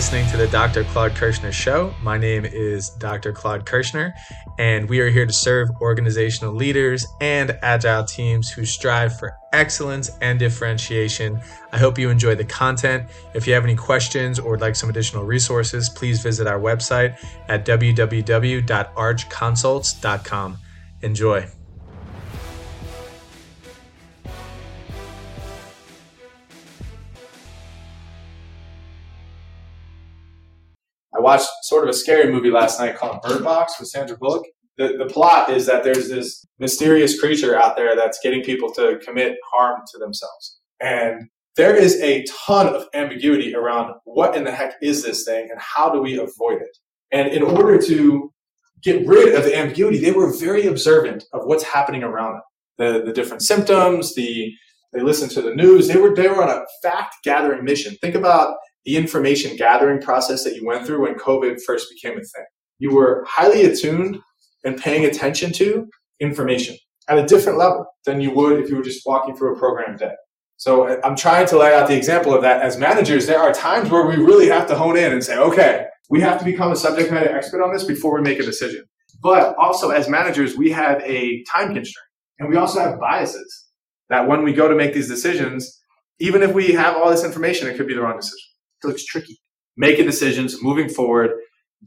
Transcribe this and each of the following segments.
listening to the Dr. Claude Kirshner Show. My name is Dr. Claude Kirshner, and we are here to serve organizational leaders and agile teams who strive for excellence and differentiation. I hope you enjoy the content. If you have any questions or would like some additional resources, please visit our website at www.archconsults.com. Enjoy. I watched sort of a scary movie last night called Bird Box with Sandra Bullock. The, the plot is that there's this mysterious creature out there that's getting people to commit harm to themselves. And there is a ton of ambiguity around what in the heck is this thing and how do we avoid it. And in order to get rid of the ambiguity, they were very observant of what's happening around them. The, the different symptoms, the they listened to the news. They were they were on a fact gathering mission. Think about the information gathering process that you went through when COVID first became a thing. You were highly attuned and paying attention to information at a different level than you would if you were just walking through a program day. So I'm trying to lay out the example of that as managers. There are times where we really have to hone in and say, okay, we have to become a subject matter expert on this before we make a decision. But also as managers, we have a time constraint and we also have biases that when we go to make these decisions, even if we have all this information, it could be the wrong decision. It looks tricky. Making decisions, moving forward,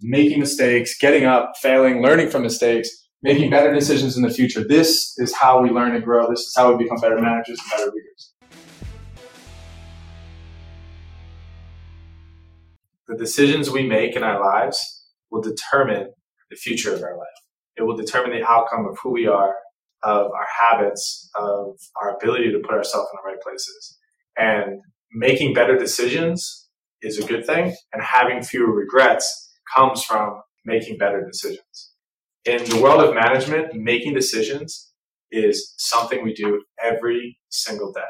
making mistakes, getting up, failing, learning from mistakes, making better decisions in the future. This is how we learn and grow. This is how we become better managers and better leaders. The decisions we make in our lives will determine the future of our life. It will determine the outcome of who we are, of our habits, of our ability to put ourselves in the right places. And making better decisions is a good thing, and having fewer regrets comes from making better decisions. In the world of management, making decisions is something we do every single day.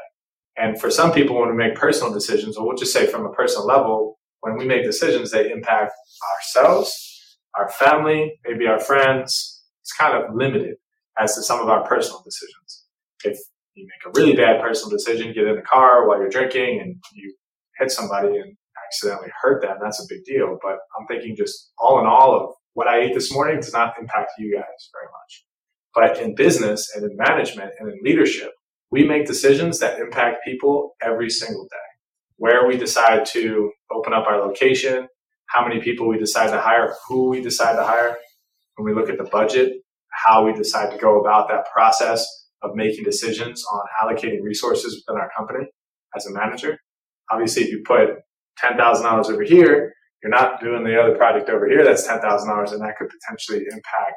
And for some people, when we make personal decisions, or we'll just say from a personal level, when we make decisions, they impact ourselves, our family, maybe our friends. It's kind of limited as to some of our personal decisions. If you make a really bad personal decision, get in the car while you're drinking and you hit somebody and accidentally hurt them, that's a big deal. But I'm thinking just all in all of what I ate this morning does not impact you guys very much. But in business and in management and in leadership, we make decisions that impact people every single day. Where we decide to open up our location, how many people we decide to hire, who we decide to hire, when we look at the budget, how we decide to go about that process of making decisions on allocating resources within our company as a manager. Obviously, if you put $10,000 over here, you're not doing the other project over here that's $10,000 and that could potentially impact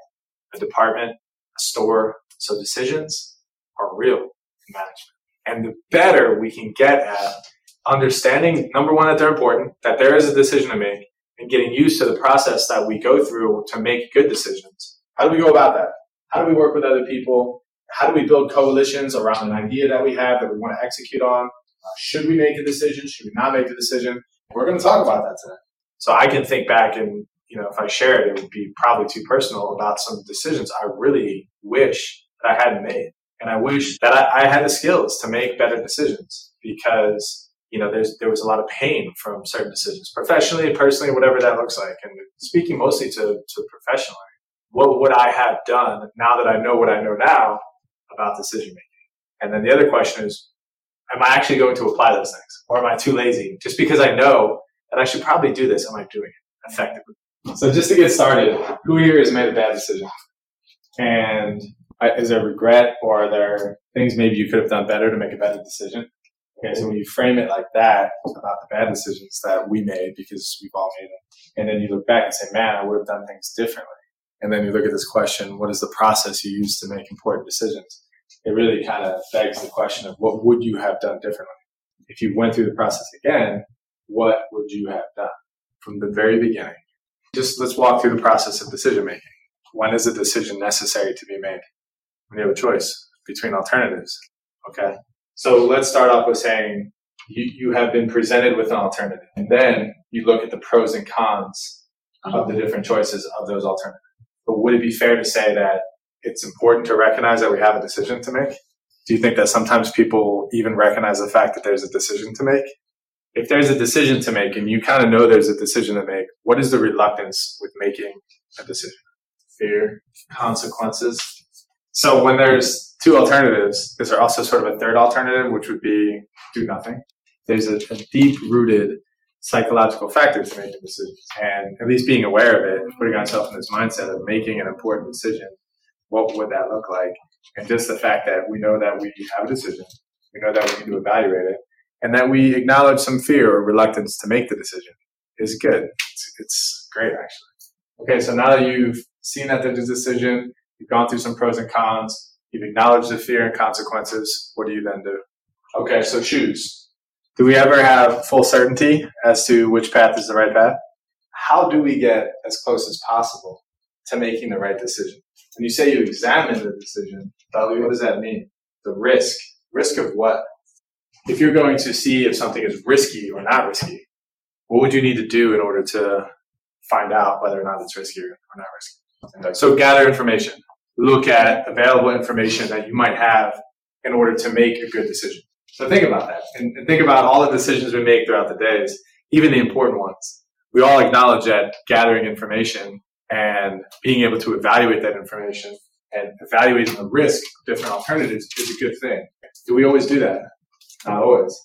a department, a store. So decisions are real in management. And the better we can get at understanding, number one, that they're important, that there is a decision to make, and getting used to the process that we go through to make good decisions. How do we go about that? How do we work with other people? How do we build coalitions around an idea that we have that we want to execute on? Uh, should we make a decision? Should we not make the decision? We're going to talk about that today. So I can think back and, you know, if I share it, it would be probably too personal about some decisions I really wish that I hadn't made. And I wish that I, I had the skills to make better decisions because, you know, there's, there was a lot of pain from certain decisions, professionally personally, whatever that looks like. And speaking mostly to, to professionally, what would I have done now that I know what I know now about decision making? And then the other question is, am I actually going to apply those things? Or am I too lazy? Just because I know that I should probably do this, am I doing it effectively? So just to get started, who here has made a bad decision? And is there regret or are there things maybe you could have done better to make a better decision? Okay, so when you frame it like that about the bad decisions that we made because we've all made them, and then you look back and say, man, I would have done things differently. And then you look at this question, what is the process you use to make important decisions? It really kind of begs the question of what would you have done differently? If you went through the process again, what would you have done from the very beginning? Just let's walk through the process of decision making. When is a decision necessary to be made? When you have a choice between alternatives. Okay. So let's start off with saying you, you have been presented with an alternative. And then you look at the pros and cons of the different choices of those alternatives. But would it be fair to say that it's important to recognize that we have a decision to make? Do you think that sometimes people even recognize the fact that there's a decision to make? if there's a decision to make and you kind of know there's a decision to make, what is the reluctance with making a decision? Fear, consequences. So when there's two alternatives, is there also sort of a third alternative, which would be do nothing? There's a, a deep rooted psychological factor to making decisions. And at least being aware of it, putting ourselves in this mindset of making an important decision, what would that look like? And just the fact that we know that we have a decision, we know that we need to evaluate it, and that we acknowledge some fear or reluctance to make the decision is good. It's, it's great, actually. Okay, so now that you've seen that there's a decision, you've gone through some pros and cons, you've acknowledged the fear and consequences, what do you then do? Okay, so choose. Do we ever have full certainty as to which path is the right path? How do we get as close as possible to making the right decision? When you say you examine the decision, what does that mean? The risk. Risk of what? if you're going to see if something is risky or not risky, what would you need to do in order to find out whether or not it's risky or not risky? Uh, so gather information. Look at available information that you might have in order to make a good decision. So think about that and, and think about all the decisions we make throughout the days, even the important ones. We all acknowledge that gathering information and being able to evaluate that information and evaluating the risk of different alternatives is a good thing. Do we always do that? Not always.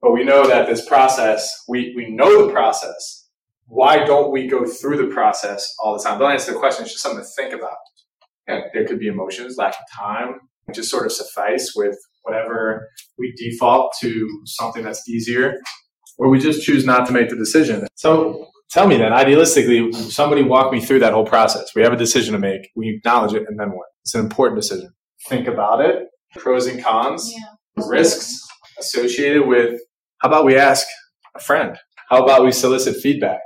But we know that this process, we, we know the process. Why don't we go through the process all the time? Don't answer the question. It's just something to think about. And there could be emotions, lack of time, just sort of suffice with whatever we default to something that's easier, or we just choose not to make the decision. So tell me then, idealistically, somebody walk me through that whole process. We have a decision to make, we acknowledge it, and then what? It's an important decision. Think about it, pros and cons, yeah. risks, associated with how about we ask a friend? How about we solicit feedback?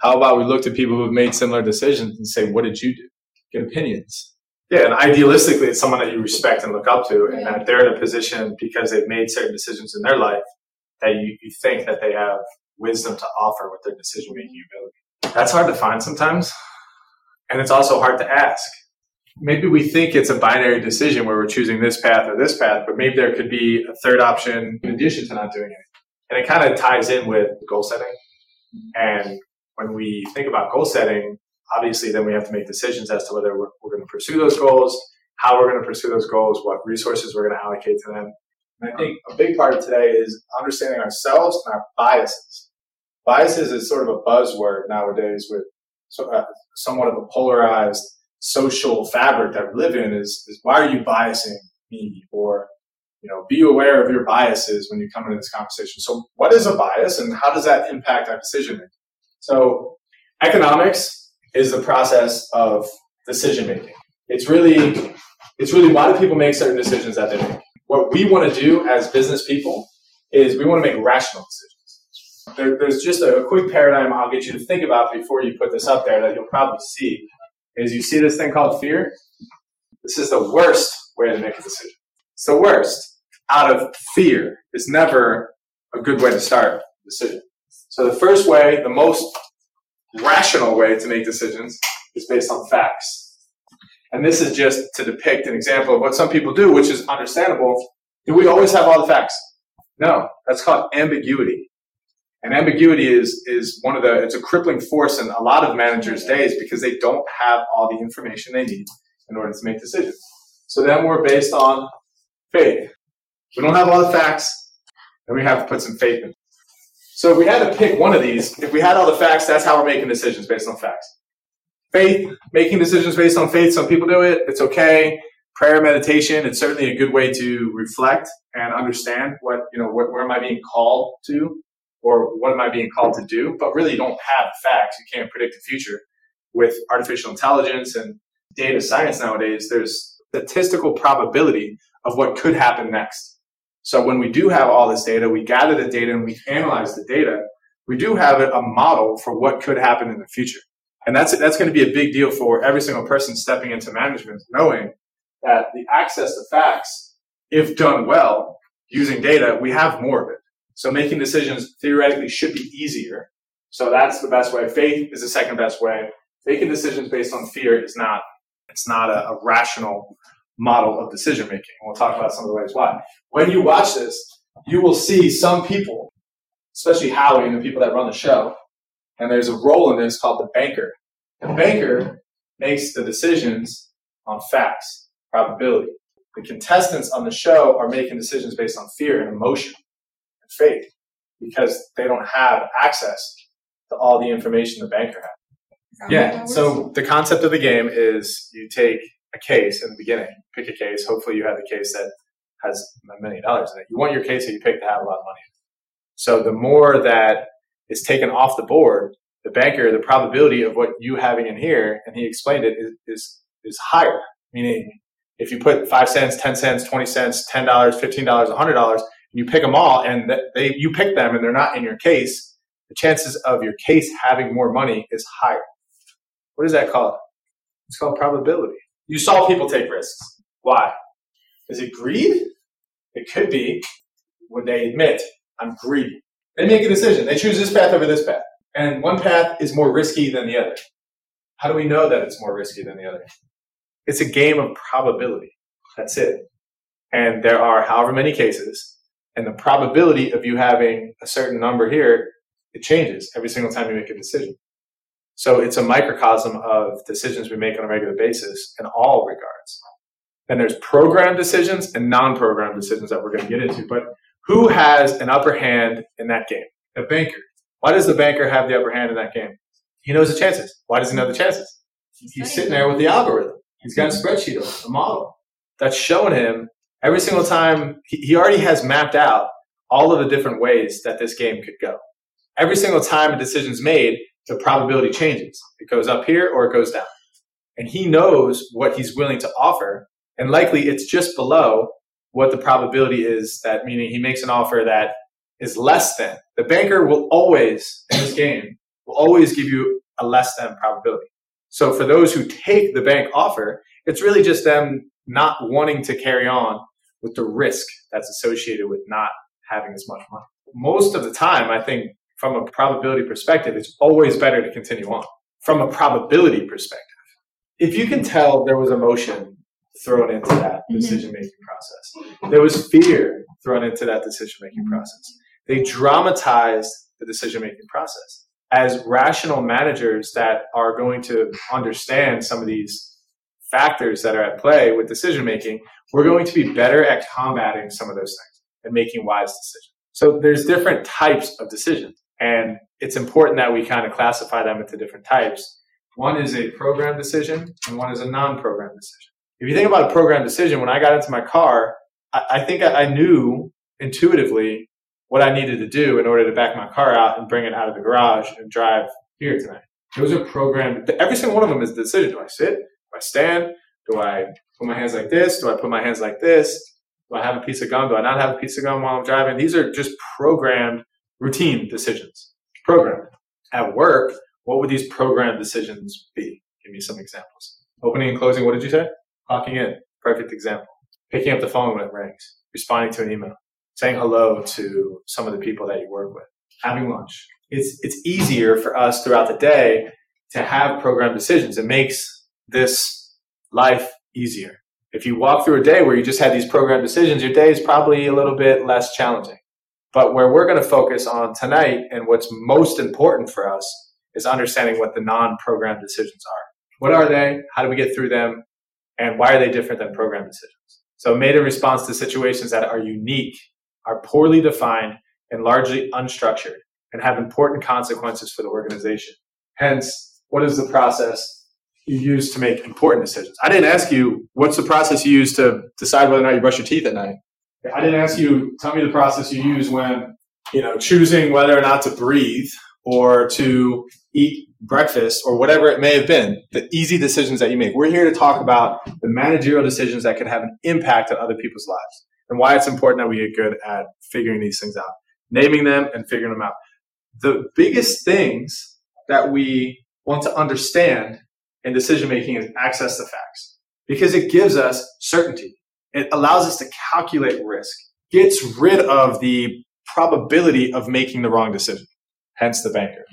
How about we look to people who've made similar decisions and say, what did you do? Get opinions. Yeah, and idealistically, it's someone that you respect and look up to, and that they're in a position because they've made certain decisions in their life that you, you think that they have wisdom to offer with their decision making ability. That's hard to find sometimes, and it's also hard to ask maybe we think it's a binary decision where we're choosing this path or this path, but maybe there could be a third option in addition to not doing anything. And it kind of ties in with goal setting. And when we think about goal setting, obviously then we have to make decisions as to whether we're, we're going to pursue those goals, how we're going to pursue those goals, what resources we're going to allocate to them. And I think a big part of today is understanding ourselves and our biases. Biases is sort of a buzzword nowadays with so, uh, somewhat of a polarized social fabric that we live in is, is why are you biasing me? Or, you know, be aware of your biases when you come into this conversation. So what is a bias and how does that impact our decision making? So economics is the process of decision making. It's really, it's really why do people make certain decisions that they make? What we want to do as business people is we want to make rational decisions. There, there's just a quick paradigm I'll get you to think about before you put this up there that you'll probably see is you see this thing called fear? This is the worst way to make a decision. It's the worst. Out of fear is never a good way to start a decision. So the first way, the most rational way to make decisions is based on facts. And this is just to depict an example of what some people do, which is understandable. Do we always have all the facts? No, that's called ambiguity. And ambiguity is, is one of the, it's a crippling force in a lot of managers' days because they don't have all the information they need in order to make decisions. So then we're based on faith. We don't have all the facts, and we have to put some faith in. So if we had to pick one of these, if we had all the facts, that's how we're making decisions based on facts. Faith, making decisions based on faith. Some people do it. It's okay. Prayer, meditation. It's certainly a good way to reflect and understand what, you know, what, where am I being called to? Or what am I being called to do? But really, you don't have facts. You can't predict the future. With artificial intelligence and data science nowadays, there's statistical probability of what could happen next. So when we do have all this data, we gather the data and we analyze the data. We do have a model for what could happen in the future. And that's, that's going to be a big deal for every single person stepping into management, knowing that the access to facts, if done well, using data, we have more of it. So making decisions theoretically should be easier. So that's the best way. Faith is the second best way. Making decisions based on fear is not, it's not a, a rational model of decision making. We'll talk about some of the ways why. When you watch this, you will see some people, especially Howie and the people that run the show. And there's a role in this called the banker. The banker makes the decisions on facts, probability. The contestants on the show are making decisions based on fear and emotion faith because they don't have access to all the information the banker has. Yeah. So the concept of the game is you take a case in the beginning, pick a case. Hopefully, you have the case that has a million dollars in it. You want your case that you pick to have a lot of money. So the more that is taken off the board, the banker, the probability of what you having in here, and he explained it, is is, is higher. Meaning, if you put five cents, ten cents, twenty cents, ten dollars, fifteen dollars, hundred dollars, you pick them all, and they you pick them, and they're not in your case, the chances of your case having more money is higher. What is that called? It's called probability. You saw people take risks. Why? Is it greed? It could be when they admit, I'm greedy. They make a decision. They choose this path over this path. And one path is more risky than the other. How do we know that it's more risky than the other? It's a game of probability. That's it. And there are however many cases, and the probability of you having a certain number here, it changes every single time you make a decision. So it's a microcosm of decisions we make on a regular basis in all regards. And there's program decisions and non-program decisions that we're going to get into. But who has an upper hand in that game? The banker. Why does the banker have the upper hand in that game? He knows the chances. Why does he know the chances? He's sitting there with the algorithm. He's got a spreadsheet, a model that's showing him every single time. He already has mapped out all of the different ways that this game could go. Every single time a decision's made, the probability changes. It goes up here or it goes down. And he knows what he's willing to offer. And likely it's just below what the probability is that meaning he makes an offer that is less than. The banker will always, in this game, will always give you a less than probability. So for those who take the bank offer, it's really just them not wanting to carry on with the risk that's associated with not having as much money. Most of the time, I think from a probability perspective, it's always better to continue on. From a probability perspective, if you can tell there was emotion thrown into that mm-hmm. decision making process, there was fear thrown into that decision making process. They dramatized the decision making process. As rational managers that are going to understand some of these factors that are at play with decision making, we're going to be better at combating some of those things and making wise decisions. So there's different types of decisions. And it's important that we kind of classify them into different types. One is a program decision and one is a non-program decision. If you think about a program decision, when I got into my car, I, I think I, I knew intuitively what I needed to do in order to back my car out and bring it out of the garage and drive here tonight. Those are programmed. Every single one of them is a decision. Do I sit? Do I stand? Do I put my hands like this? Do I put my hands like this? Do I have a piece of gum? Do I not have a piece of gum while I'm driving? These are just programmed routine decisions. Programmed. At work, what would these programmed decisions be? Give me some examples. Opening and closing, what did you say? Clocking in. Perfect example. Picking up the phone when it rings. Responding to an email saying hello to some of the people that you work with, having lunch. It's, it's easier for us throughout the day to have programmed decisions. It makes this life easier. If you walk through a day where you just had these program decisions, your day is probably a little bit less challenging. But where we're going to focus on tonight and what's most important for us is understanding what the non-program decisions are. What are they? How do we get through them? And why are they different than program decisions? So made in response to situations that are unique are poorly defined and largely unstructured and have important consequences for the organization. Hence, what is the process you use to make important decisions? I didn't ask you what's the process you use to decide whether or not you brush your teeth at night. I didn't ask you, tell me the process you use when, you know, choosing whether or not to breathe or to eat breakfast or whatever it may have been, the easy decisions that you make. We're here to talk about the managerial decisions that can have an impact on other people's lives and why it's important that we get good at figuring these things out, naming them and figuring them out. The biggest things that we want to understand decision making is access to facts because it gives us certainty. It allows us to calculate risk, gets rid of the probability of making the wrong decision, hence the banker.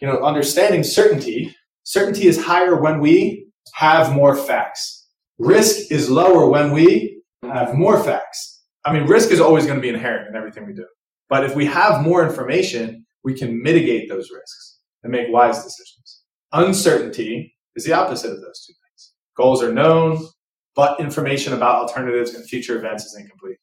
You know, understanding certainty, certainty is higher when we have more facts. Risk is lower when we have more facts. I mean, risk is always going to be inherent in everything we do. But if we have more information, we can mitigate those risks and make wise decisions. Uncertainty is the opposite of those two things. Goals are known, but information about alternatives and future events is incomplete.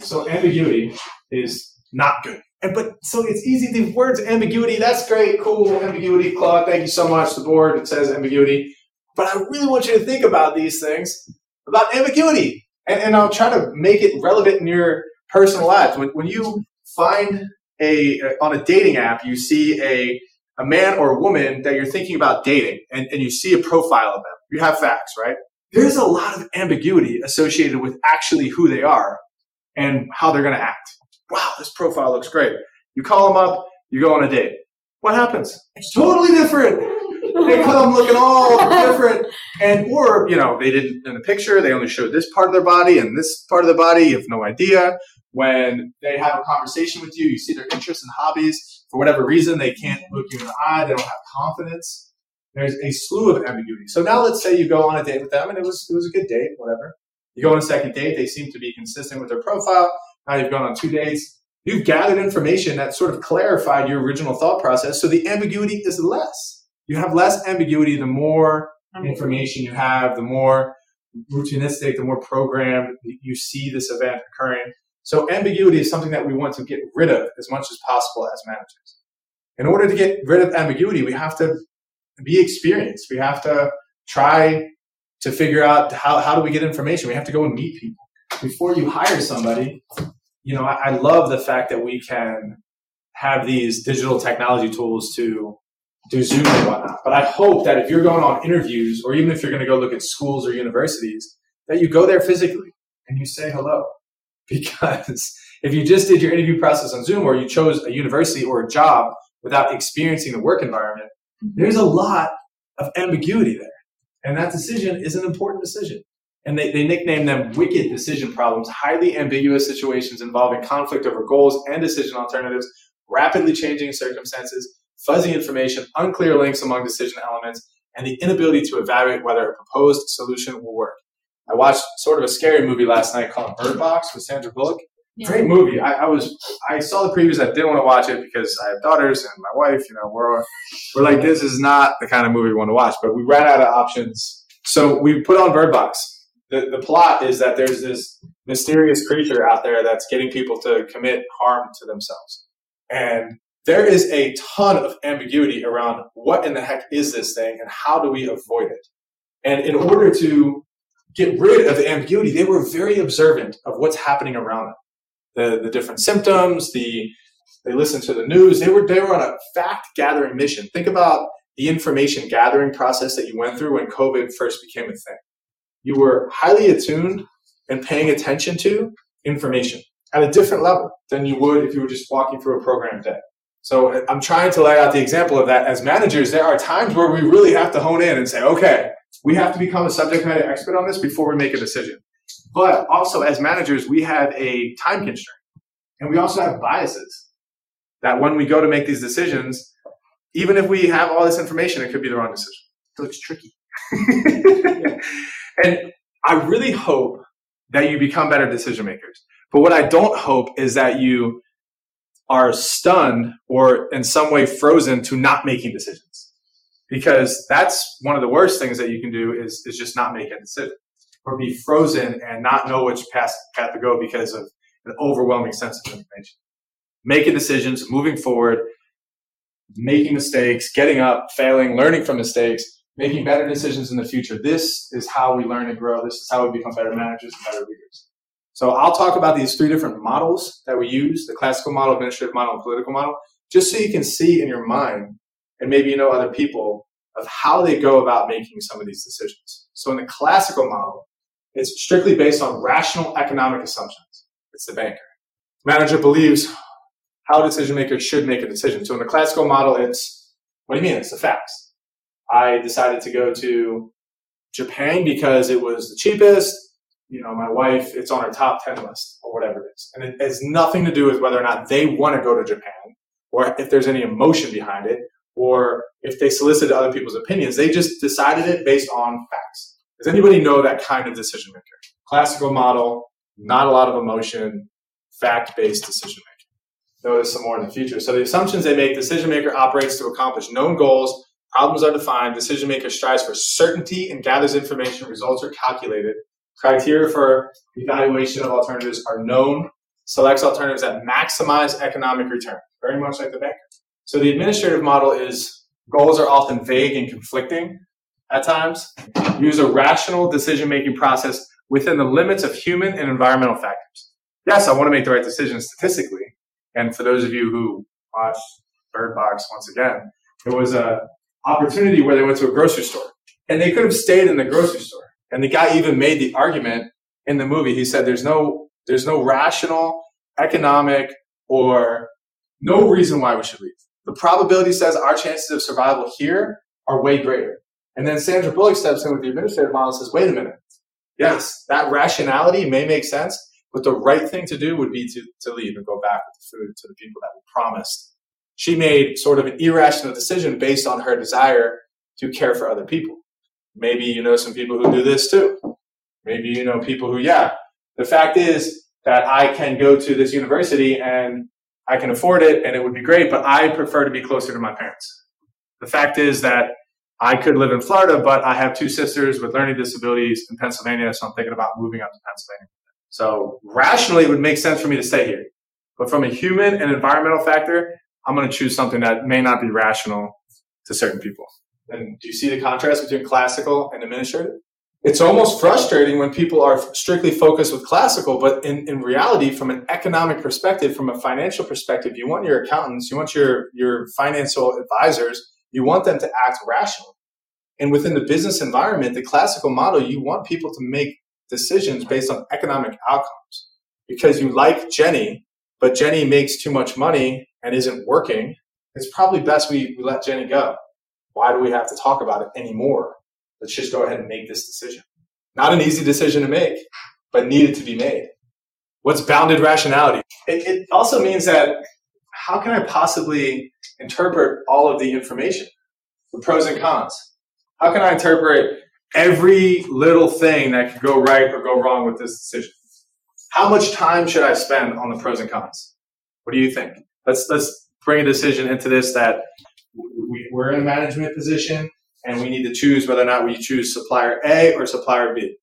So ambiguity is not good. And but so it's easy. The words ambiguity, that's great, cool, ambiguity, Claude. Thank you so much. The board it says ambiguity, but I really want you to think about these things about ambiguity, and, and I'll try to make it relevant in your personal lives. When when you find a on a dating app, you see a a man or a woman that you're thinking about dating, and, and you see a profile of them. You have facts, right? There's a lot of ambiguity associated with actually who they are and how they're going to act wow, this profile looks great. You call them up, you go on a date. What happens? It's totally different. They come looking all different. And, or, you know, they didn't in the picture, they only showed this part of their body and this part of their body. You have no idea. When they have a conversation with you, you see their interests and hobbies. For whatever reason, they can't look you in the eye. They don't have confidence. There's a slew of ambiguity. So now let's say you go on a date with them and it was, it was a good date, whatever. You go on a second date, they seem to be consistent with their profile. Now you've gone on two dates. You've gathered information that sort of clarified your original thought process. So the ambiguity is less. You have less ambiguity the more information you have, the more routinistic, the more programmed you see this event occurring. So ambiguity is something that we want to get rid of as much as possible as managers. In order to get rid of ambiguity, we have to be experienced. We have to try to figure out how, how do we get information. We have to go and meet people. Before you hire somebody, you know, I, I love the fact that we can have these digital technology tools to do Zoom and whatnot. But I hope that if you're going on interviews, or even if you're going to go look at schools or universities, that you go there physically and you say hello. Because if you just did your interview process on Zoom, or you chose a university or a job without experiencing the work environment, mm-hmm. there's a lot of ambiguity there. And that decision is an important decision and they, they nickname them wicked decision problems, highly ambiguous situations involving conflict over goals and decision alternatives, rapidly changing circumstances, fuzzy information, unclear links among decision elements, and the inability to evaluate whether a proposed solution will work. I watched sort of a scary movie last night called Bird Box with Sandra Bullock. Yeah. Great movie. I, I, was I saw the previews. I didn't want to watch it because I have daughters and my wife. You know, we're we're like this is not the kind of movie we want to watch. But we ran out of options, so we put on Bird Box the, the plot is that there's this mysterious creature out there that's getting people to commit harm to themselves. And there is a ton of ambiguity around what in the heck is this thing and how do we avoid it. And in order to get rid of the ambiguity, they were very observant of what's happening around them. The, the different symptoms, the they listened to the news. They were they were on a fact gathering mission. Think about the information gathering process that you went through when COVID first became a thing you were highly attuned and paying attention to information at a different level than you would if you were just walking through a program day. So I'm trying to lay out the example of that. As managers, there are times where we really have to hone in and say, okay, we have to become a subject matter expert on this before we make a decision. But also, as managers, we have a time constraint and we also have biases that when we go to make these decisions, even if we have all this information, it could be the wrong decision. So it's tricky. And I really hope that you become better decision makers. But what I don't hope is that you are stunned or in some way frozen to not making decisions. Because that's one of the worst things that you can do is, is just not make a decision or be frozen and not know which path, path to go because of an overwhelming sense of information. Making decisions, moving forward, making mistakes, getting up, failing, learning from mistakes, making better decisions in the future. This is how we learn and grow. This is how we become better managers and better leaders. So I'll talk about these three different models that we use, the classical model, administrative model, and political model, just so you can see in your mind and maybe you know other people of how they go about making some of these decisions. So in the classical model, it's strictly based on rational economic assumptions. It's the banker. Manager believes how a decision makers should make a decision. So in the classical model, it's what do you mean? It's the facts I decided to go to Japan because it was the cheapest. You know, my wife, it's on her top 10 list or whatever it is. And it has nothing to do with whether or not they want to go to Japan or if there's any emotion behind it or if they solicited other people's opinions. They just decided it based on facts. Does anybody know that kind of decision maker? Classical model, not a lot of emotion, fact based decision making. notice some more in the future. So the assumptions they make, decision maker operates to accomplish known goals, problems are defined, decision maker strives for certainty and gathers information, results are calculated, criteria for evaluation of alternatives are known, selects alternatives that maximize economic return, very much like the banker. So the administrative model is goals are often vague and conflicting at times. Use a rational decision making process within the limits of human and environmental factors. Yes, I want to make the right decision statistically. And for those of you who watched Bird Box once again, there was a opportunity where they went to a grocery store and they could have stayed in the grocery store. And the guy even made the argument in the movie. He said, there's no, there's no rational, economic, or no reason why we should leave. The probability says our chances of survival here are way greater. And then Sandra Bullock steps in with the administrative model and says, wait a minute. Yes, that rationality may make sense, but the right thing to do would be to, to leave and go back with the food to the people that we promised. She made sort of an irrational decision based on her desire to care for other people. Maybe you know some people who do this too. Maybe you know people who, yeah. The fact is that I can go to this university and I can afford it and it would be great, but I prefer to be closer to my parents. The fact is that I could live in Florida, but I have two sisters with learning disabilities in Pennsylvania, so I'm thinking about moving up to Pennsylvania. So rationally, it would make sense for me to stay here. But from a human and environmental factor, I'm going to choose something that may not be rational to certain people. And do you see the contrast between classical and administrative? It's almost frustrating when people are strictly focused with classical, but in, in reality, from an economic perspective, from a financial perspective, you want your accountants, you want your, your financial advisors you want them to act rationally. And within the business environment, the classical model, you want people to make decisions based on economic outcomes because you like Jenny, but Jenny makes too much money and isn't working. It's probably best we, we let Jenny go. Why do we have to talk about it anymore? Let's just go ahead and make this decision. Not an easy decision to make, but needed to be made. What's bounded rationality? It, it also means that how can I possibly interpret all of the information, the pros and cons? How can I interpret every little thing that could go right or go wrong with this decision? How much time should I spend on the pros and cons? What do you think? Let's let's bring a decision into this that we, we're in a management position and we need to choose whether or not we choose supplier A or supplier B.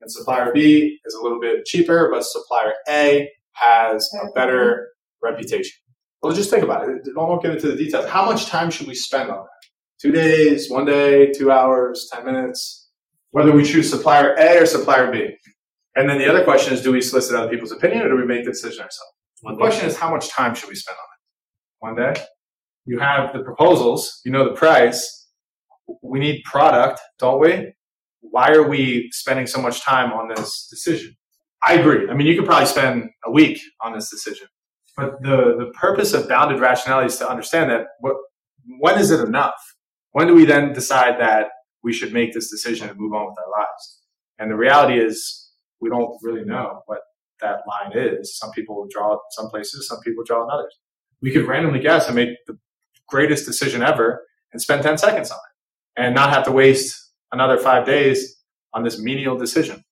And supplier B is a little bit cheaper, but supplier A has a better reputation. Well, just think about it. Don't get into the details. How much time should we spend on that? Two days, one day, two hours, 10 minutes? Whether we choose supplier A or supplier B. And then the other question is, do we solicit other people's opinion or do we make the decision ourselves? The question is, how much time should we spend on it? One day? You have the proposals, you know the price. We need product, don't we? Why are we spending so much time on this decision? I agree. I mean, you could probably spend a week on this decision. But the, the purpose of bounded rationality is to understand that what, when is it enough? When do we then decide that we should make this decision and move on with our lives? And the reality is we don't really know what that line is. Some people draw it in some places, some people draw it in others. We could randomly guess and make the greatest decision ever and spend 10 seconds on it and not have to waste another five days on this menial decision.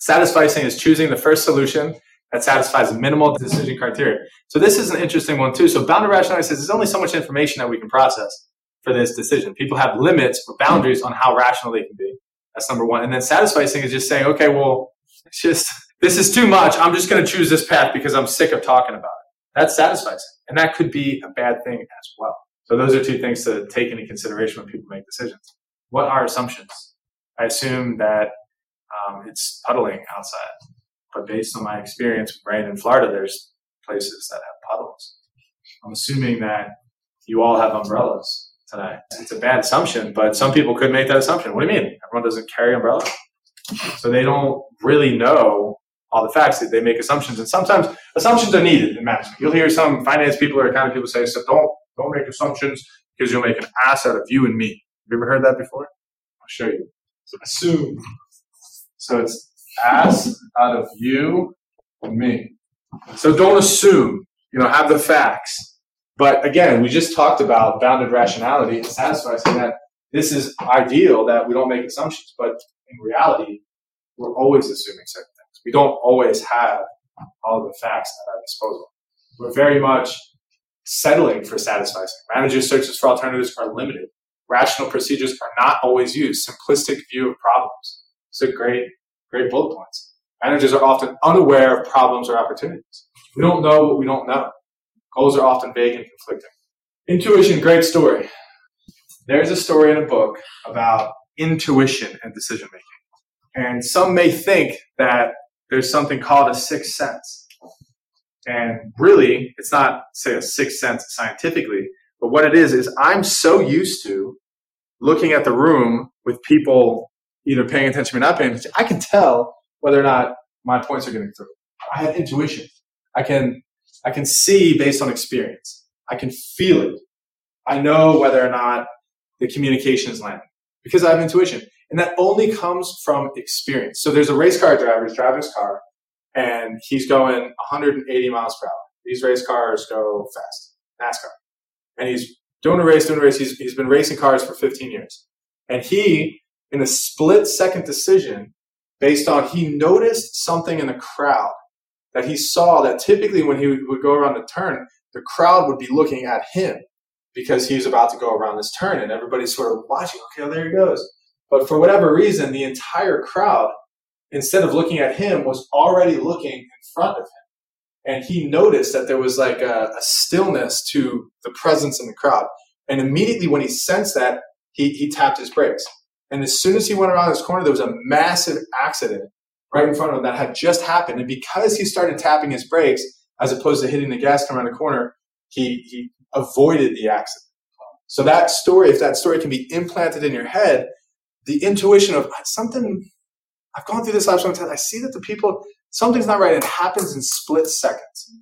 Satisficing is choosing the first solution that satisfies minimal decision criteria. So this is an interesting one too. So bounded rationality says there's only so much information that we can process for this decision. People have limits or boundaries on how rational they can be. That's number one. And then satisficing is just saying, okay, well, it's just this is too much. I'm just going to choose this path because I'm sick of talking about it. That's satisficing, and that could be a bad thing as well. So those are two things to take into consideration when people make decisions. What are assumptions? I assume that um, it's puddling outside. But based on my experience with rain in Florida, there's places that have puddles. I'm assuming that you all have umbrellas today. It's a bad assumption, but some people could make that assumption. What do you mean? Everyone doesn't carry umbrellas? So they don't really know all the facts. They make assumptions, and sometimes assumptions are needed in management. You'll hear some finance people or accounting people say, "So don't don't make assumptions because you'll make an ass out of you and me." Have you ever heard that before? I'll show you. So assume. So it's ass out of you and me. So don't assume, you know, have the facts. But again, we just talked about bounded rationality and satisficing that this is ideal that we don't make assumptions. But in reality, we're always assuming certain things. We don't always have all the facts at our disposal. We're very much settling for satisficing. Manager searches for alternatives are limited. Rational procedures are not always used. Simplistic view of problems. It's a great, great bullet points. Managers are often unaware of problems or opportunities. We don't know what we don't know. Goals are often vague and conflicting. Intuition, great story. There's a story in a book about intuition and decision making. And some may think that there's something called a sixth sense. And really, it's not, say, a sixth sense scientifically, but what it is, is I'm so used to looking at the room with people either paying attention or not paying attention. I can tell whether or not my points are getting through. I have intuition. I can, I can see based on experience. I can feel it. I know whether or not the communication is landing because I have intuition. And that only comes from experience. So there's a race car driver who's driving his car and he's going 180 miles per hour. These race cars go fast, NASCAR. And he's doing a race, doing a race. He's, he's been racing cars for 15 years. And he, in a split second decision, based on he noticed something in the crowd that he saw that typically when he would go around the turn, the crowd would be looking at him because he was about to go around this turn and everybody's sort of watching, okay, well, there he goes. But for whatever reason, the entire crowd, instead of looking at him, was already looking in front of him. And he noticed that there was like a, a stillness to the presence in the crowd. And immediately when he sensed that, he, he tapped his brakes. And as soon as he went around this corner, there was a massive accident right in front of him that had just happened. And because he started tapping his brakes, as opposed to hitting the gas coming around the corner, he, he avoided the accident. So that story, if that story can be implanted in your head, the intuition of ah, something, I've gone through this life so many times, I see that the people, something's not right. It happens in split seconds.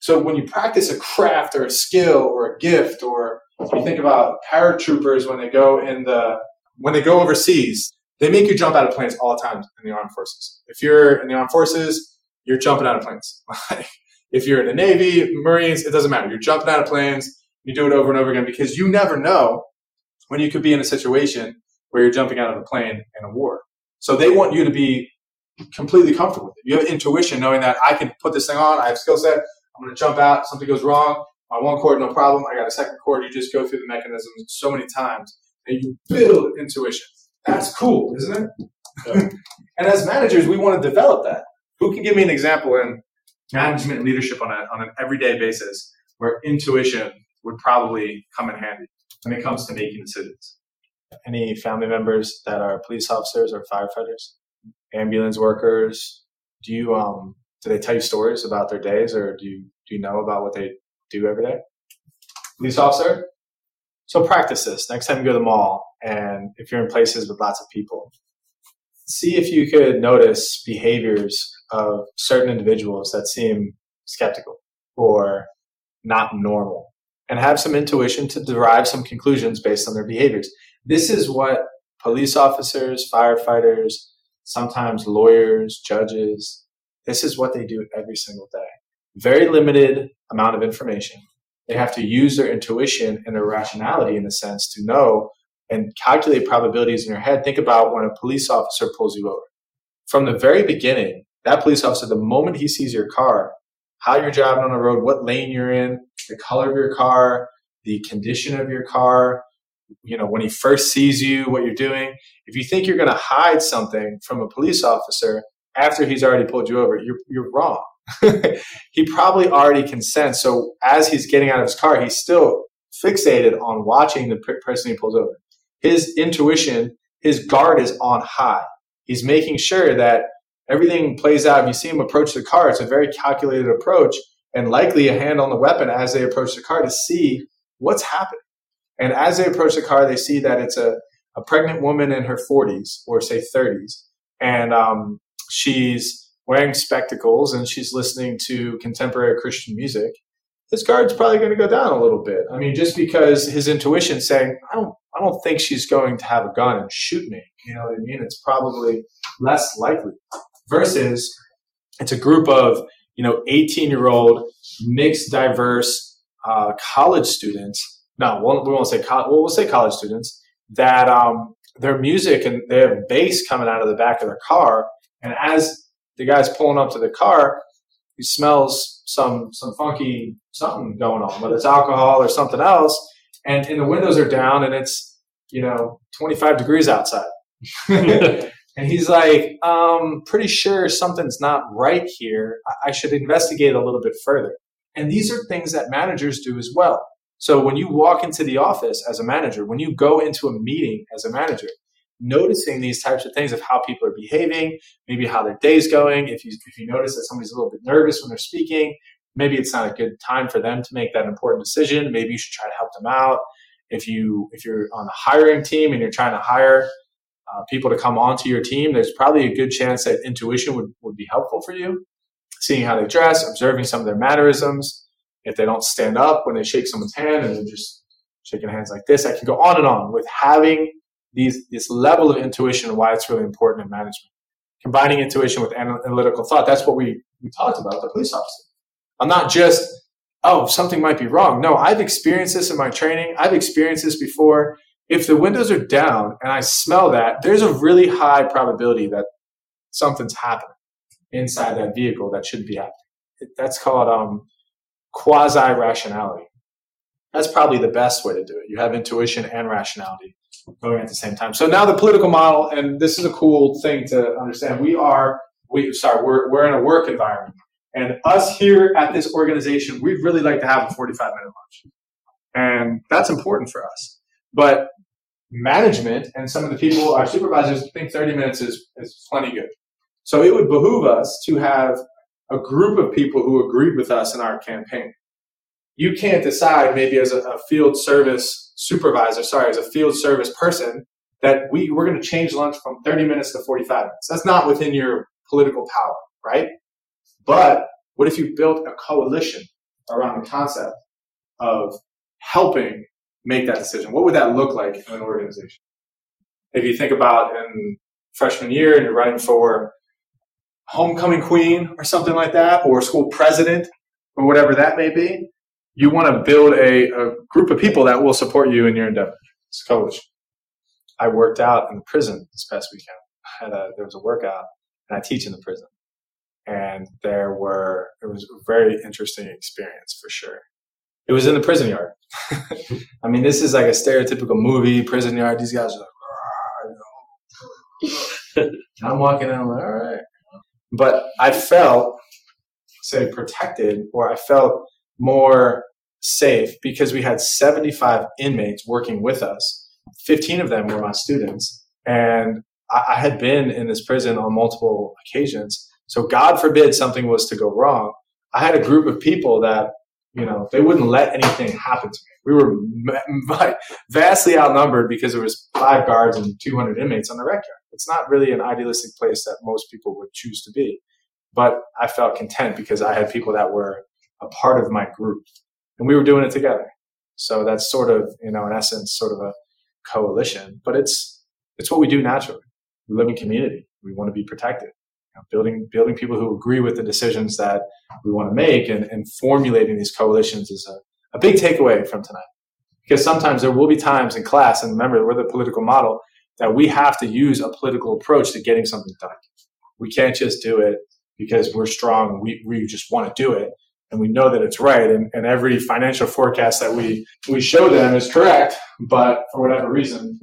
So when you practice a craft or a skill or a gift, or you think about paratroopers when they go in the, when they go overseas, they make you jump out of planes all the time in the armed forces. If you're in the armed forces, you're jumping out of planes. if you're in the Navy, Marines, it doesn't matter. You're jumping out of planes. You do it over and over again because you never know when you could be in a situation where you're jumping out of a plane in a war. So they want you to be completely comfortable with it. You have intuition knowing that I can put this thing on, I have skill set, I'm going to jump out, something goes wrong, my one cord, no problem. I got a second cord. You just go through the mechanisms so many times and you build intuition. That's cool, isn't it? Yeah. and as managers, we want to develop that. Who can give me an example in management and leadership on, a, on an everyday basis where intuition would probably come in handy when it comes to making decisions? Any family members that are police officers or firefighters, ambulance workers? Do you um do they tell you stories about their days, or do you do you know about what they do every day? Police officer. So practice this next time you go to the mall, and if you're in places with lots of people, see if you could notice behaviors of certain individuals that seem skeptical or not normal and have some intuition to derive some conclusions based on their behaviors. This is what police officers, firefighters, sometimes lawyers, judges, this is what they do every single day. Very limited amount of information. They have to use their intuition and their rationality in a sense to know and calculate probabilities in your head. Think about when a police officer pulls you over. From the very beginning, that police officer, the moment he sees your car, how you're driving on the road, what lane you're in, the color of your car, the condition of your car, you know, when he first sees you, what you're doing. If you think you're going to hide something from a police officer after he's already pulled you over, you're, you're wrong. he probably already can sense. So as he's getting out of his car, he's still fixated on watching the person he pulls over. His intuition, his guard is on high. He's making sure that everything plays out. If you see him approach the car, it's a very calculated approach and likely a hand on the weapon as they approach the car to see what's happening. And as they approach the car, they see that it's a, a pregnant woman in her 40s or say 30s. And um, she's wearing spectacles and she's listening to contemporary Christian music. His guard's probably going to go down a little bit. I mean, just because his intuition saying, I don't, I don't think she's going to have a gun and shoot me. You know what I mean? It's probably less likely versus it's a group of you know 18 year old mixed diverse uh, college students no we won't say college well, we'll say college students that um, their music and they have bass coming out of the back of their car and as the guy's pulling up to the car he smells some some funky something going on, whether it's alcohol or something else. And, and the windows are down and it's, you know, 25 degrees outside. and he's like, um, pretty sure something's not right here. I should investigate a little bit further. And these are things that managers do as well. So when you walk into the office as a manager, when you go into a meeting as a manager, noticing these types of things of how people are behaving, maybe how their day's going. If you if you notice that somebody's a little bit nervous when they're speaking, maybe it's not a good time for them to make that important decision. Maybe you should try to help them out. If you if you're on the hiring team and you're trying to hire uh, people to come onto your team, there's probably a good chance that intuition would, would be helpful for you. Seeing how they dress, observing some of their mannerisms. If they don't stand up when they shake someone's hand and they're just shaking hands like this, I can go on and on with having these this level of intuition and why it's really important in management. Combining intuition with analytical thought. That's what we, we talked about, the police officer. I'm not just, oh, something might be wrong. No, I've experienced this in my training. I've experienced this before. If the windows are down and I smell that, there's a really high probability that something's happening inside that vehicle that shouldn't be happening. That's called um, quasi rationality. That's probably the best way to do it. You have intuition and rationality going at the same time. So now the political model, and this is a cool thing to understand. We are, we sorry, we're we're in a work environment, and us here at this organization, we'd really like to have a 45 minute lunch, and that's important for us. But management and some of the people, our supervisors, think 30 minutes is is plenty good. So it would behoove us to have a group of people who agreed with us in our campaign. You can't decide, maybe as a, a field service supervisor, sorry, as a field service person, that we, we're going to change lunch from 30 minutes to 45 minutes. That's not within your political power, right? But what if you built a coalition around the concept of helping make that decision? What would that look like in an organization? If you think about in freshman year and you're running for homecoming queen or something like that, or school president or whatever that may be, you want to build a, a, group of people that will support you in your endeavor. It's a coalition. I worked out in the prison this past weekend. A, there was a workout, and I teach in the prison. And there were, it was a very interesting experience for sure. It was in the prison yard. I mean, this is like a stereotypical movie, prison yard. These guys are like, I'm walking in, I'm like, all right. But I felt, say, protected, or I felt more safe because we had 75 inmates working with us. 15 of them were my students. And I, I had been in this prison on multiple occasions. So God forbid something was to go wrong. I had a group of people that, you know, they wouldn't let anything happen to me. We were vastly outnumbered because there was five guards and 200 inmates on the rec yard. It's not really an idealistic place that most people would choose to be. But I felt content because I had people that were a part of my group and we were doing it together. So that's sort of, you know, in essence, sort of a coalition, but it's, it's what we do naturally. We live in community. We want to be protected. You know, building, building people who agree with the decisions that we want to make and, and formulating these coalitions is a, a big takeaway from tonight. Because sometimes there will be times in class, and remember, we're the political model, that we have to use a political approach to getting something done. We can't just do it because we're strong. We, we just want to do it and we know that it's right and, and every financial forecast that we we show them is correct but for whatever reason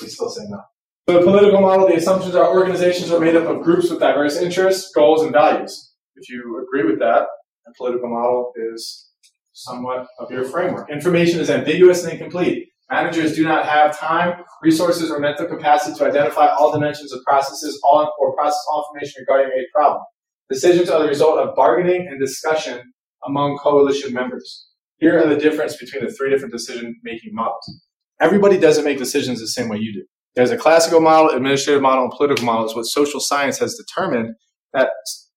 we still say no the political model the assumptions are organizations are made up of groups with diverse interests goals and values if you agree with that the political model is somewhat of your framework information is ambiguous and incomplete managers do not have time resources or mental capacity to identify all dimensions of processes all or process all information regarding a problem Decisions are the result of bargaining and discussion among coalition members. Here are the difference between the three different decision making models. Everybody doesn't make decisions the same way you do. There's a classical model, administrative model, and political model. Is what social science has determined that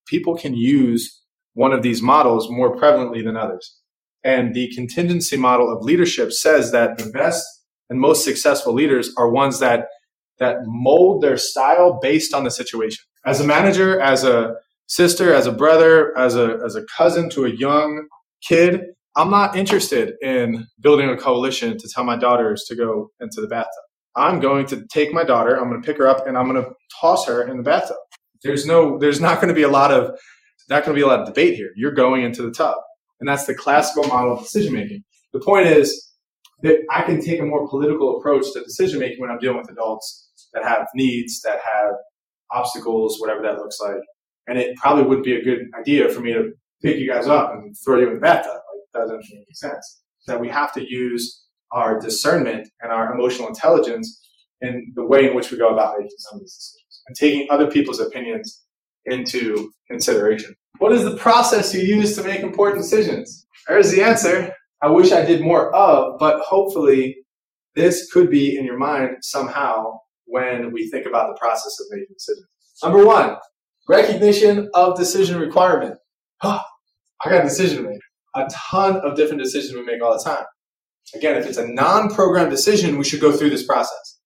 people can use one of these models more prevalently than others. And the contingency model of leadership says that the best and most successful leaders are ones that that mold their style based on the situation. As a manager, as a sister, as a brother, as a as a cousin to a young kid, I'm not interested in building a coalition to tell my daughters to go into the bathtub. I'm going to take my daughter, I'm going to pick her up and I'm going to toss her in the bathtub. There's no there's not going to be a lot of not going to be a lot of debate here. You're going into the tub. And that's the classical model of decision making. The point is that I can take a more political approach to decision making when I'm dealing with adults that have needs, that have obstacles, whatever that looks like. And it probably would be a good idea for me to pick you guys up and throw you in the bathtub. Like, that doesn't make any sense. That we have to use our discernment and our emotional intelligence in the way in which we go about making some of these decisions and taking other people's opinions into consideration. What is the process you use to make important decisions? There's the answer. I wish I did more of, but hopefully this could be in your mind somehow when we think about the process of making decisions. Number one, recognition of decision requirement. Oh, I got a decision to make. A ton of different decisions we make all the time. Again, if it's a non-programmed decision, we should go through this process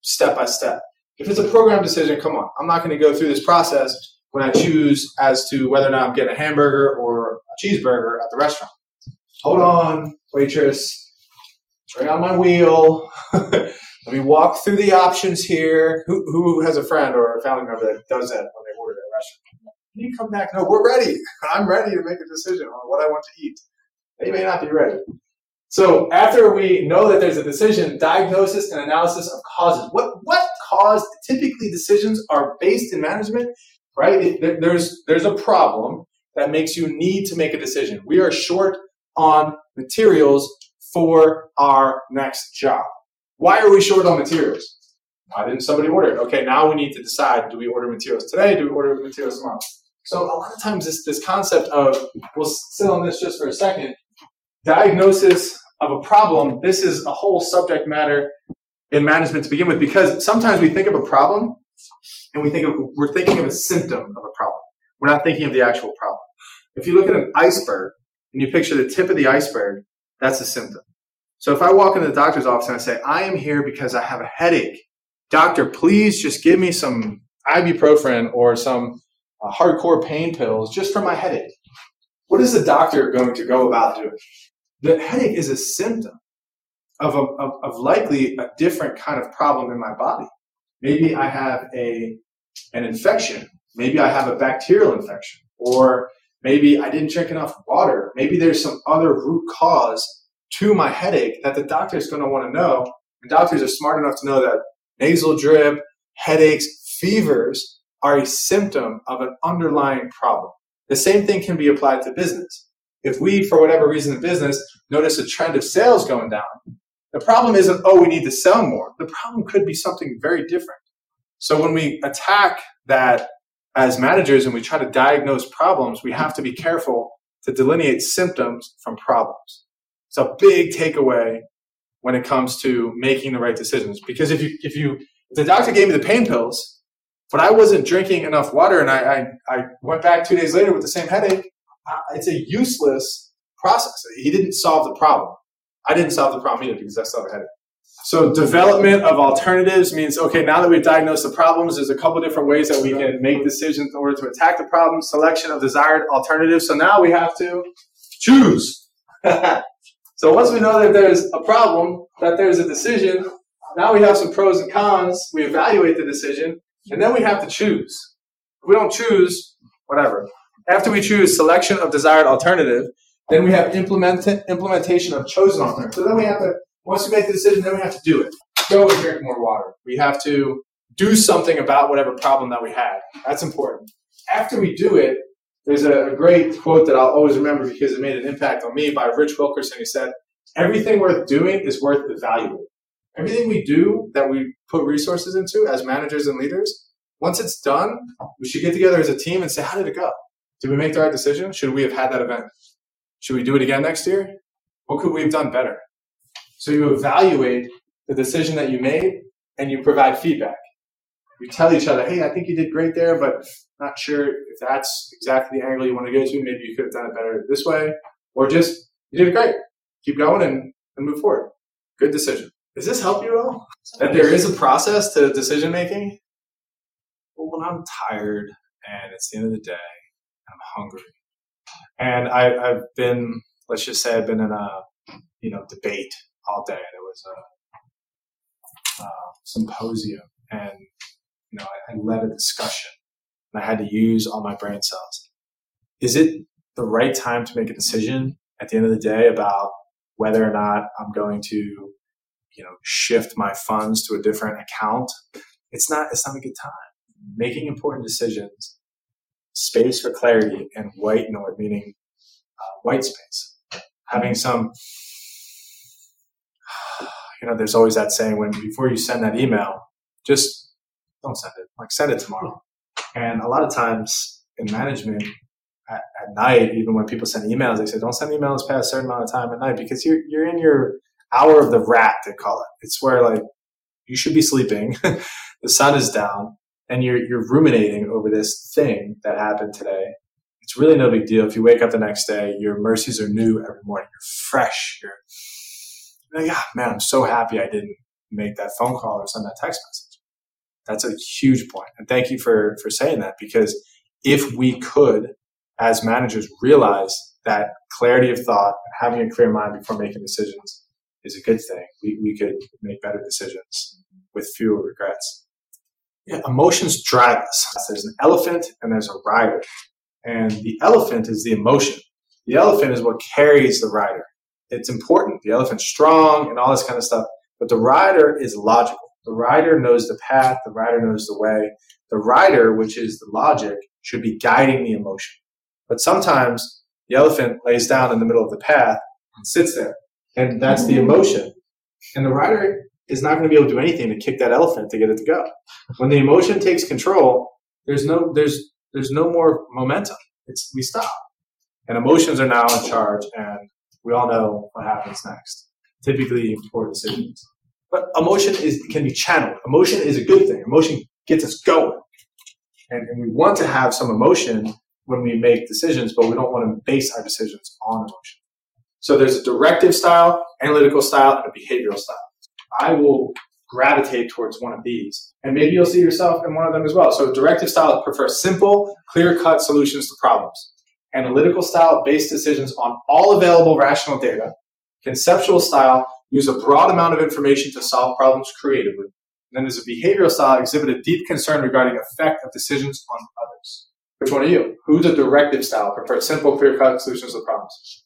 step by step. If it's a program decision, come on, I'm not going to go through this process when I choose as to whether or not I'm getting a hamburger or a cheeseburger at the restaurant. Hold on, waitress. Bring on my wheel. Let me walk through the options here. Who, who has a friend or a family member that does that when they order at a restaurant? Can you come back. No, we're ready. I'm ready to make a decision on what I want to eat. They may not be ready. So after we know that there's a decision, diagnosis and analysis of causes. What what caused typically decisions are based in management, right? there's there's a problem that makes you need to make a decision. We are short on materials for our next job. Why are we short on materials? Why didn't somebody order it? Okay, now we need to decide: do we order materials today? Do we order materials tomorrow? So a lot of times this this concept of we'll sit on this just for a second. Diagnosis of a problem. This is a whole subject matter in management to begin with because sometimes we think of a problem and we think of we're thinking of a symptom of a problem. We're not thinking of the actual problem. If you look at an iceberg and you picture the tip of the iceberg, that's a symptom. So if I walk into the doctor's office and I say, I am here because I have a headache, doctor, please just give me some ibuprofen or some uh, hardcore pain pills just for my headache. What is the doctor going to go about doing? The headache is a symptom of, a, of, of likely a different kind of problem in my body. Maybe I have a, an infection. Maybe I have a bacterial infection. Or maybe I didn't drink enough water. Maybe there's some other root cause to my headache that the doctor is going to want to know. And doctors are smart enough to know that nasal drip, headaches, fevers are a symptom of an underlying problem. The same thing can be applied to business. If we, for whatever reason in business, notice a trend of sales going down, the problem isn't, oh, we need to sell more. The problem could be something very different. So when we attack that as managers and we try to diagnose problems, we have to be careful to delineate symptoms from problems. It's a big takeaway when it comes to making the right decisions. Because if you, if you, if the doctor gave me the pain pills, but I wasn't drinking enough water and I, I, I went back two days later with the same headache, uh, it's a useless process. He didn't solve the problem. I didn't solve the problem either because I still had it. So development of alternatives means, okay, now that we've diagnosed the problems, there's a couple different ways that we can make decisions in order to attack the problem, selection of desired alternatives. So now we have to choose. So once we know that there's a problem, that there's a decision, now we have some pros and cons. We evaluate the decision, and then we have to choose. If we don't choose, whatever. After we choose selection of desired alternative, then we have implement, implementation of chosen alternative. So then we have to, once we make the decision, then we have to do it. Go and drink more water. We have to do something about whatever problem that we had. That's important. After we do it, there's a great quote that I'll always remember because it made an impact on me by Rich Wilkerson. He said, Everything worth doing is worth evaluating. Everything we do that we put resources into as managers and leaders, once it's done, we should get together as a team and say, How did it go? Did we make the right decision? Should we have had that event? Should we do it again next year? What could we have done better? So you evaluate the decision that you made and you provide feedback you tell each other, hey, I think you did great there, but not sure if that's exactly the angle you want to go to. Maybe you could have done it better this way, or just you did great. Keep going and, and move forward. Good decision. Does this help you at all? That there is a process to decision making? Well, when I'm tired and it's the end of the day, I'm hungry, and I, I've been, let's just say, I've been in a you know debate all day. There was a, a symposium, and you know, I, I led a discussion and I had to use all my brain cells. is it the right time to make a decision at the end of the day about whether or not I'm going to, you know, shift my funds to a different account? It's not. It's not a good time. Making important decisions, space for clarity, and white noise, meaning uh, white space. Having some you know, there's always that saying when before you send that email, just don't send it. Like send it tomorrow. And a lot of times in management at, at night, even when people send emails, they say don't send emails past a certain amount of time at night because you're you're in your hour of the rat, they call it. It's where like you should be sleeping, the sun is down, and you're you're ruminating over this thing that happened today. It's really no big deal. If you wake up the next day, your mercies are new every morning. You're fresh. You're like, yeah, man, I'm so happy I didn't make that phone call or send that text message. That's a huge point. And thank you for, for saying that because if we could, as managers, realize that clarity of thought and having a clear mind before making decisions is a good thing, we, we could make better decisions with fewer regrets. Yeah, emotions drive us. There's an elephant and there's a rider. And the elephant is the emotion. The elephant is what carries the rider it's important. The elephant's strong and all this kind of stuff. But the rider is logical. The rider knows the path. The rider knows the way. The rider, which is the logic, should be guiding the emotion. But sometimes the elephant lays down in the middle of the path and sits there. And that's the emotion. And the rider is not going to be able to do anything to kick that elephant to get it to go. When the emotion takes control, there's no there's there's no more momentum. It's we stop. And emotions are now in charge and we all know what happens next. Typically poor decisions. But emotion is can be channeled. Emotion is a good thing. Emotion gets us going. And, and we want to have some emotion when we make decisions, but we don't want to base our decisions on emotion. So there's a directive style, analytical style, and a behavioral style. I will gravitate towards one of these. And maybe you'll see yourself in one of them as well. So directive style prefers simple, clear-cut solutions to problems analytical style based decisions on all available rational data. Conceptual style use a broad amount of information to solve problems creatively. And then there's a behavioral style exhibit a deep concern regarding effect of decisions on others. Which one are you? Who's a directive style? Prefer simple, clear-cut solutions to problems.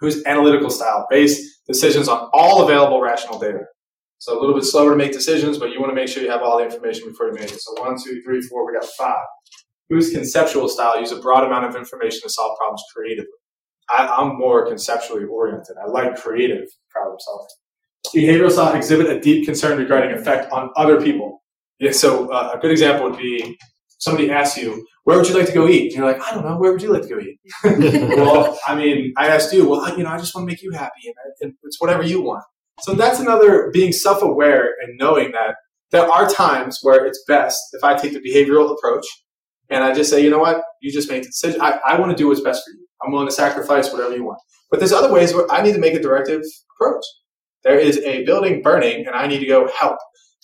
Who's analytical style? Based decisions on all available rational data. So a little bit slower to make decisions, but you want to make sure you have all the information before you make it. So one, two, three, four, we got five whose conceptual style use a broad amount of information to solve problems creatively. I, am more conceptually oriented. I like creative problem solving. Behavioral style exhibit a deep concern regarding effect on other people. Yeah, so uh, a good example would be somebody asks you, "Where would you like to go eat?" And you're like, "I don't know. Where would you like to go eat?" well, I mean, I asked you, "Well, you know, I just want to make you happy, and it's whatever you want." So that's another being self-aware and knowing that there are times where it's best if I take the behavioral approach and I just say, you know what, you just make the decision. I, I want to do what's best for you. I'm willing to sacrifice whatever you want. But there's other ways where I need to make a directive approach. There is a building burning and I need to go help.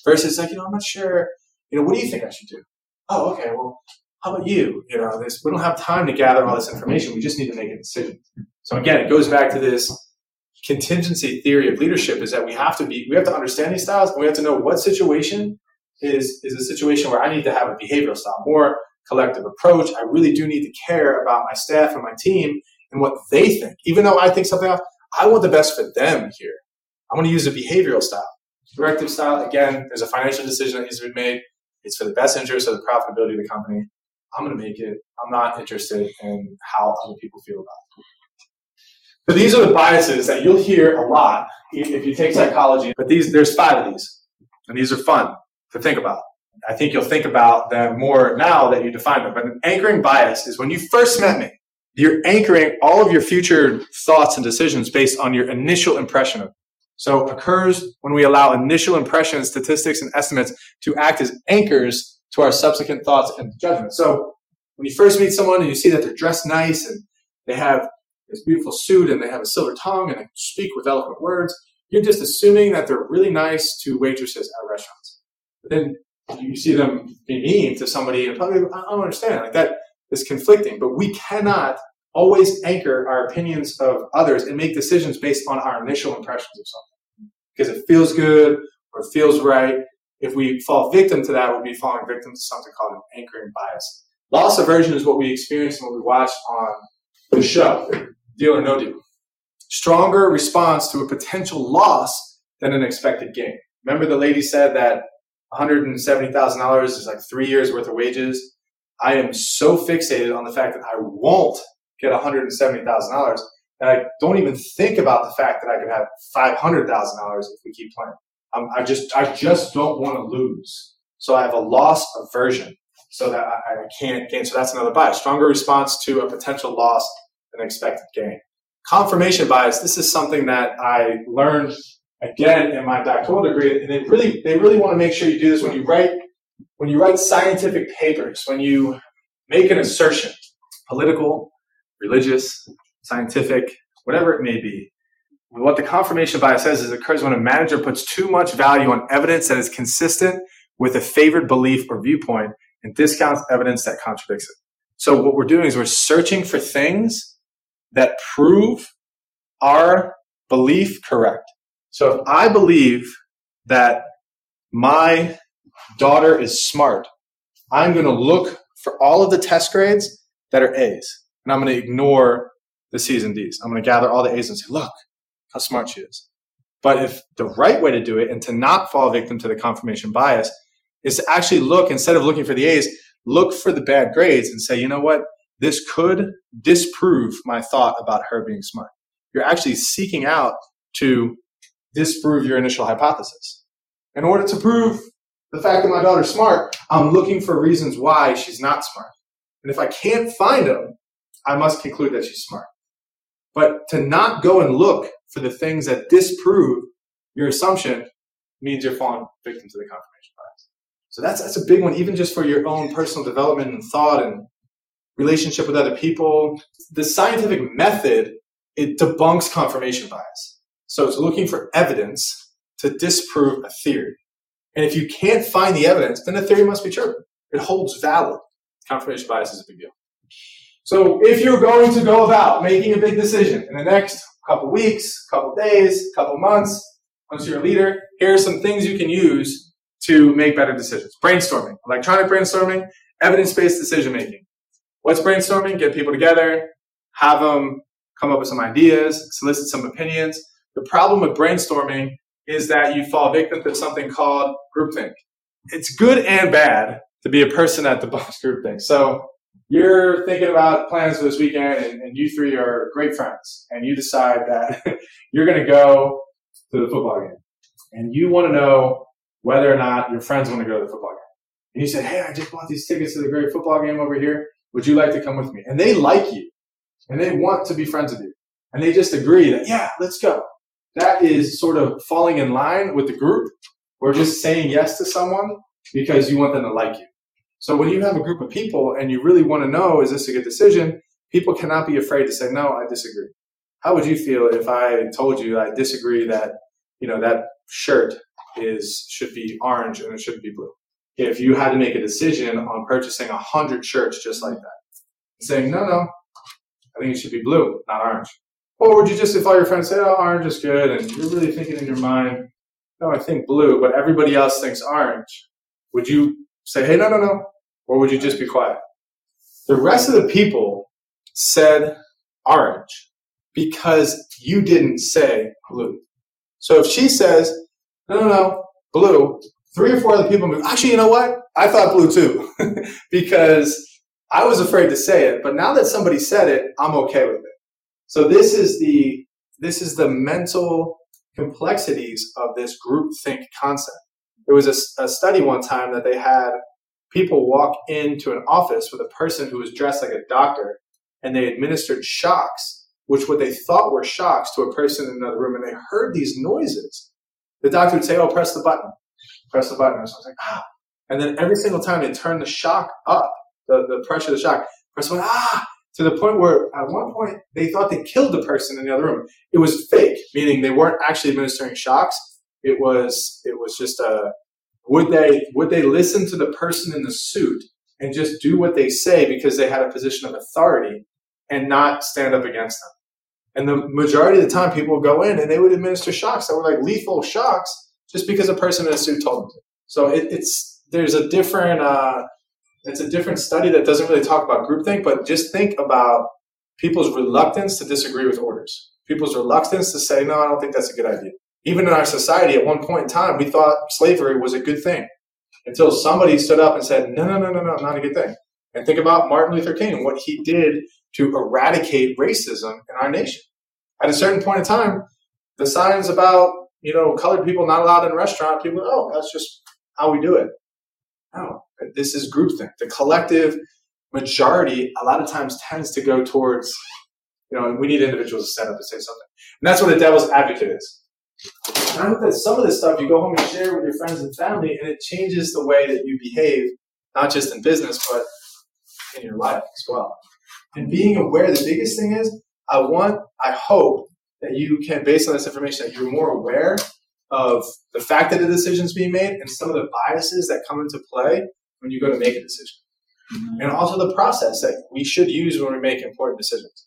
Versus like, you know, I'm not sure, you know, what do you think I should do? Oh, okay, well, how about you? You know, this, we don't have time to gather all this information. We just need to make a decision. So again, it goes back to this contingency theory of leadership is that we have to be, we have to understand these styles and we have to know what situation is, is a situation where I need to have a behavioral style. More collective approach. I really do need to care about my staff and my team and what they think. Even though I think something else, I want the best for them here. I want to use a behavioral style. Directive style, again, there's a financial decision that needs to be made. It's for the best interest of the profitability of the company. I'm going to make it. I'm not interested in how other people feel about it. So these are the biases that you'll hear a lot if you take psychology. But these, there's five of these, and these are fun to think about. I think you'll think about them more now that you define them. But an anchoring bias is when you first met me, you're anchoring all of your future thoughts and decisions based on your initial impression of. So occurs when we allow initial impressions, statistics, and estimates to act as anchors to our subsequent thoughts and judgments. So when you first meet someone and you see that they're dressed nice and they have this beautiful suit and they have a silver tongue and they speak with eloquent words, you're just assuming that they're really nice to waitresses at restaurants. But then you see them be mean to somebody and probably I don't understand like that is conflicting. But we cannot always anchor our opinions of others and make decisions based on our initial impressions of something because it feels good or feels right. If we fall victim to that, we'll be falling victim to something called an anchoring bias. Loss aversion is what we experience what we watch on the show, Deal or No Deal. Stronger response to a potential loss than an expected gain. Remember the lady said that $170,000 is like three years worth of wages. I am so fixated on the fact that I won't get $170,000 and I don't even think about the fact that I could have $500,000 if we keep playing. Um, I just, I just don't want to lose. So I have a loss aversion so that I, I can't gain. So that's another bias. Stronger response to a potential loss than expected gain. Confirmation bias. This is something that I learned again in my doctoral degree, and they really, they really want to make sure you do this when you write, when you write scientific papers, when you make an assertion, political, religious, scientific, whatever it may be. What the confirmation bias says is it occurs when a manager puts too much value on evidence that is consistent with a favored belief or viewpoint and discounts evidence that contradicts it. So what we're doing is we're searching for things that prove our belief correct. So if I believe that my daughter is smart, I'm going to look for all of the test grades that are A's and I'm going to ignore the C's and D's. I'm going to gather all the A's and say, look how smart she is. But if the right way to do it and to not fall victim to the confirmation bias is to actually look, instead of looking for the A's, look for the bad grades and say, you know what? This could disprove my thought about her being smart. You're actually seeking out to disprove your initial hypothesis. In order to prove the fact that my daughter's smart, I'm looking for reasons why she's not smart. And if I can't find them, I must conclude that she's smart. But to not go and look for the things that disprove your assumption means you're falling victim to the confirmation bias. So that's that's a big one, even just for your own personal development and thought and relationship with other people. The scientific method it debunks confirmation bias. So it's looking for evidence to disprove a theory. And if you can't find the evidence, then the theory must be true. It holds valid. Confirmation bias is a big deal. So if you're going to go about making a big decision in the next couple weeks, couple days, couple months, once you're a leader, here are some things you can use to make better decisions. Brainstorming, electronic brainstorming, evidence-based decision making. What's brainstorming? Get people together, have them come up with some ideas, solicit some opinions. The problem with brainstorming is that you fall victim to something called groupthink. It's good and bad to be a person at the boss groupthink. So you're thinking about plans for this weekend and, and you three are great friends and you decide that you're going to go to the football game and you want to know whether or not your friends want to go to the football game. And you say, Hey, I just bought these tickets to the great football game over here. Would you like to come with me? And they like you and they want to be friends with you and they just agree that, yeah, let's go. That is sort of falling in line with the group or just saying yes to someone because you want them to like you. So when you have a group of people and you really want to know, is this a good decision? People cannot be afraid to say, no, I disagree. How would you feel if I told you I disagree that, you know, that shirt is, should be orange and it shouldn't be blue? If you had to make a decision on purchasing a hundred shirts just like that, saying, no, no, I think it should be blue, not orange. Or would you just, if all your friends say, oh, orange is good, and you're really thinking in your mind, no, I think blue, but everybody else thinks orange, would you say, hey, no, no, no? Or would you just be quiet? The rest of the people said orange because you didn't say blue. So if she says, no, no, no, blue, three or four other people actually, you know what? I thought blue too because I was afraid to say it, but now that somebody said it, I'm okay with it. So this is the, this is the mental complexities of this group think concept. There was a, a study one time that they had people walk into an office with a person who was dressed like a doctor and they administered shocks, which what they thought were shocks to a person in another room, and they heard these noises. The doctor would say, Oh, press the button. Press the button. So I was like, ah. And then every single time they turned the shock up, the, the pressure of the shock, press ah, to the point where at one point they thought they killed the person in the other room. It was fake, meaning they weren't actually administering shocks. It was it was just a would they would they listen to the person in the suit and just do what they say because they had a position of authority and not stand up against them? And the majority of the time, people would go in and they would administer shocks that were like lethal shocks just because a person in a suit told them to. So it, it's there's a different uh, it's a different study that doesn't really talk about groupthink, but just think about people's reluctance to disagree with orders. People's reluctance to say, no, I don't think that's a good idea. Even in our society, at one point in time, we thought slavery was a good thing until somebody stood up and said, no, no, no, no, no, not a good thing. And think about Martin Luther King and what he did to eradicate racism in our nation. At a certain point in time, the signs about, you know, colored people not allowed in restaurant, people, oh, that's just how we do it. No, this is groupthink. The collective majority a lot of times tends to go towards, you know, we need individuals to stand up and say something. And that's what a devil's advocate is. And I hope that some of this stuff you go home and share with your friends and family, and it changes the way that you behave, not just in business, but in your life as well. And being aware, the biggest thing is, I want, I hope that you can, based on this information, that you're more aware of the fact that a decision's being made and some of the biases that come into play when you go to make a decision. Mm-hmm. And also the process that we should use when we make important decisions.